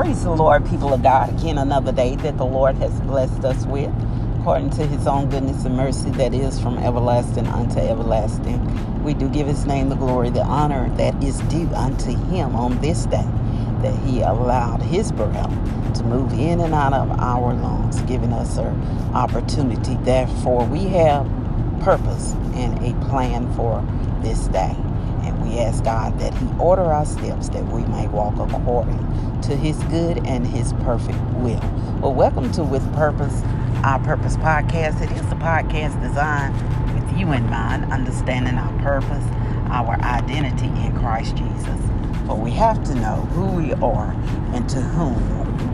Praise the Lord, people of God. Again, another day that the Lord has blessed us with, according to his own goodness and mercy that is from everlasting unto everlasting. We do give his name the glory, the honor that is due unto him on this day, that he allowed his breath to move in and out of our lungs, giving us an opportunity. Therefore, we have purpose and a plan for this day. We ask God that He order our steps that we may walk according to His good and His perfect will. Well, welcome to With Purpose, Our Purpose podcast. It is a podcast designed with you in mind, understanding our purpose, our identity in Christ Jesus. For we have to know who we are and to whom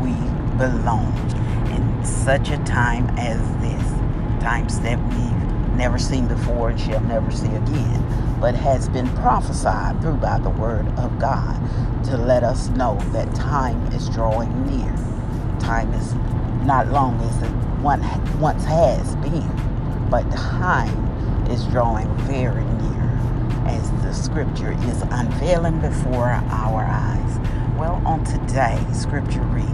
we belong in such a time as this, times that we've never seen before and shall never see again but has been prophesied through by the word of God to let us know that time is drawing near. Time is not long as it one once has been, but time is drawing very near as the scripture is unveiling before our eyes. Well, on today's scripture reading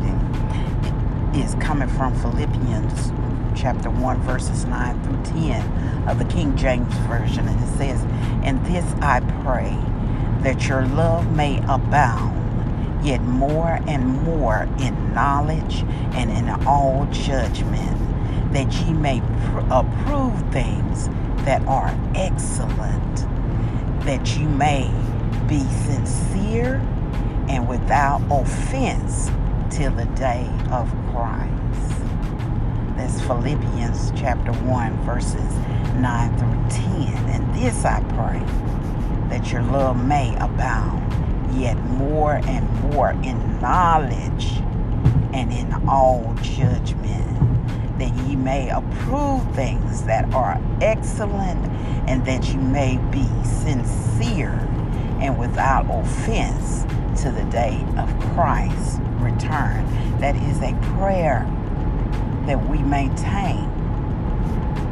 is coming from Philippians chapter 1, verses 9 through 10 of the King James Version. And it says, And this I pray, that your love may abound, yet more and more in knowledge and in all judgment, that ye may pr- approve things that are excellent, that ye may be sincere and without offense till the day of Christ. That's Philippians chapter 1, verses 9 through 10. And this I pray, that your love may abound yet more and more in knowledge and in all judgment, that ye may approve things that are excellent, and that you may be sincere and without offense to the day of Christ's return. That is a prayer that we maintain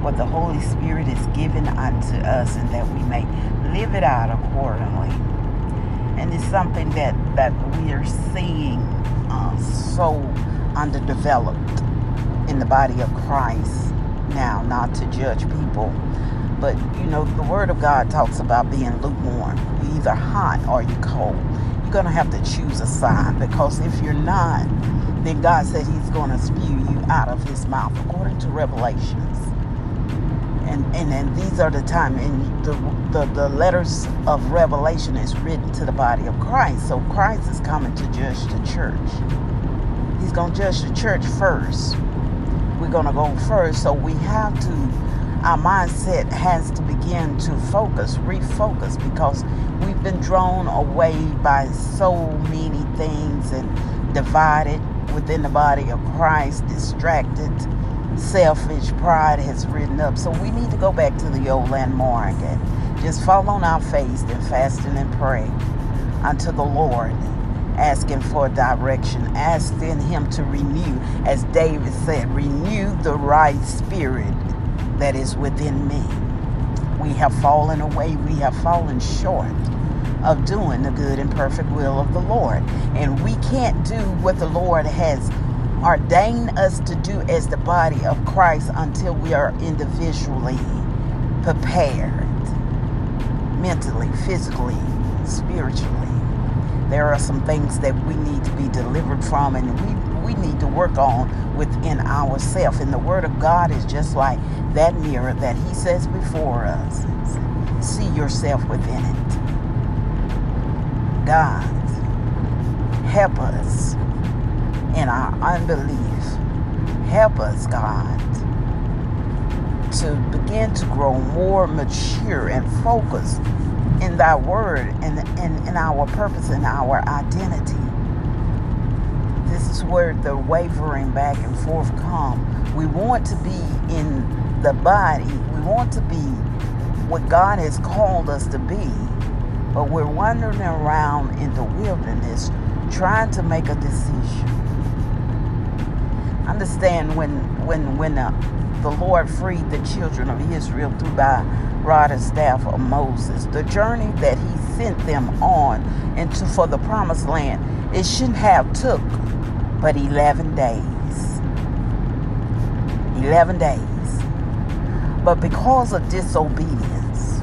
what the Holy Spirit is given unto us and that we may live it out accordingly. And it's something that, that we are seeing uh, so underdeveloped in the body of Christ now, not to judge people. But, you know, the Word of God talks about being lukewarm. You're either hot or you're cold. Going to have to choose a side because if you're not, then God said He's going to spew you out of His mouth, according to Revelations. And and, and these are the time, and the, the the letters of Revelation is written to the body of Christ. So Christ is coming to judge the church. He's going to judge the church first. We're going to go first, so we have to our mindset has to begin to focus, refocus, because we've been drawn away by so many things and divided within the body of Christ, distracted, selfish, pride has risen up. So we need to go back to the old landmark and just fall on our face and fasting and pray unto the Lord, asking for direction, asking Him to renew, as David said, renew the right spirit that is within me. We have fallen away, we have fallen short of doing the good and perfect will of the Lord. And we can't do what the Lord has ordained us to do as the body of Christ until we are individually prepared mentally, physically, spiritually. There are some things that we need to be delivered from and we, we need to work on within ourselves. And the Word of God is just like that mirror that He says before us. See yourself within it. God, help us in our unbelief. Help us, God, to begin to grow more mature and focused in thy word and in, in our purpose and our identity. Where the wavering back and forth come. We want to be in the body. We want to be what God has called us to be but we're wandering around in the wilderness trying to make a decision. Understand when when when uh, the Lord freed the children of Israel through by rod and staff of Moses, the journey that He sent them on into for the promised land, it shouldn't have took but 11 days. 11 days. But because of disobedience,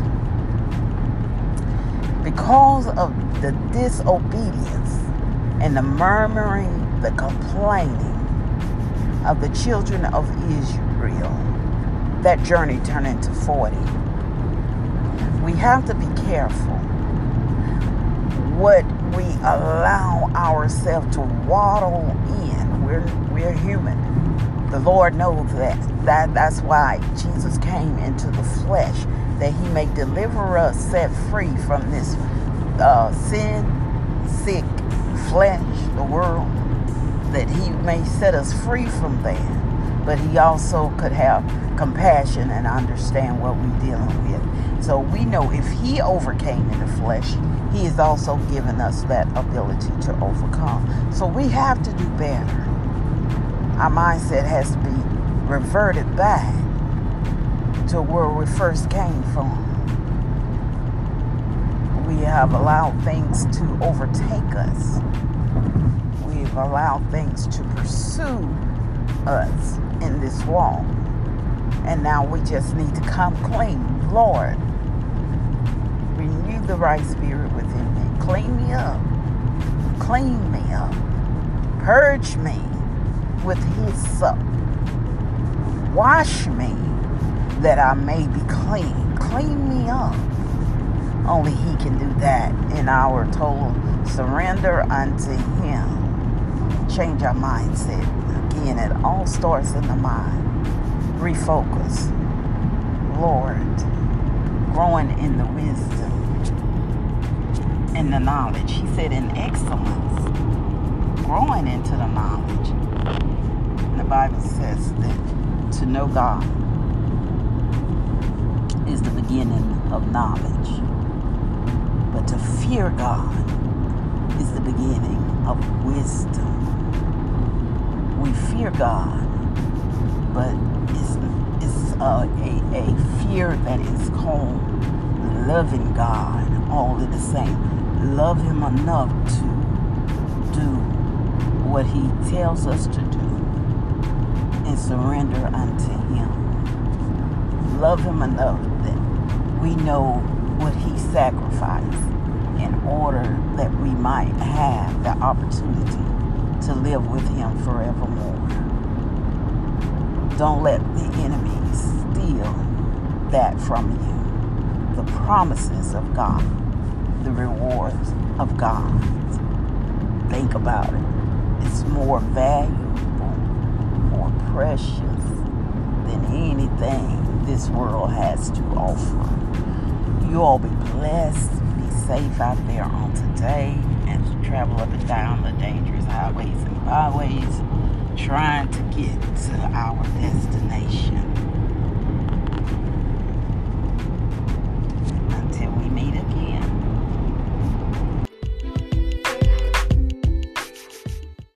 because of the disobedience and the murmuring, the complaining of the children of Israel, that journey turned into 40. We have to be careful what we allow ourselves to waddle in. We're we're human. The Lord knows that. That that's why Jesus came into the flesh, that He may deliver us, set free from this uh, sin, sick flesh, the world, that He may set us free from that. But He also could have compassion and understand what we're dealing with. So we know if He overcame in the flesh, He has also given us that ability to overcome. So we have to do better. Our mindset has to be reverted back to where we first came from. We have allowed things to overtake us. We've allowed things to pursue us in this walk. And now we just need to come clean. Lord, renew the right spirit within me. Clean me up. Clean me up. Purge me with hyssop. Wash me that I may be clean. Clean me up. Only he can do that in our total surrender unto him. Change our mindset. Again, it all starts in the mind refocus. Lord, growing in the wisdom and the knowledge. He said in excellence, growing into the knowledge. And the Bible says that to know God is the beginning of knowledge. But to fear God is the beginning of wisdom. We fear God, but it's, it's uh, a, a fear that is called loving God all at the same. Love Him enough to do what He tells us to do and surrender unto Him. Love Him enough that we know what He sacrificed in order that we might have the opportunity to live with Him forevermore. Don't let the enemy steal that from you. The promises of God, the rewards of God. Think about it. It's more valuable, more precious than anything this world has to offer. You all be blessed. Be safe out there on today and travel up and down the dangerous byways trying to get to our destination.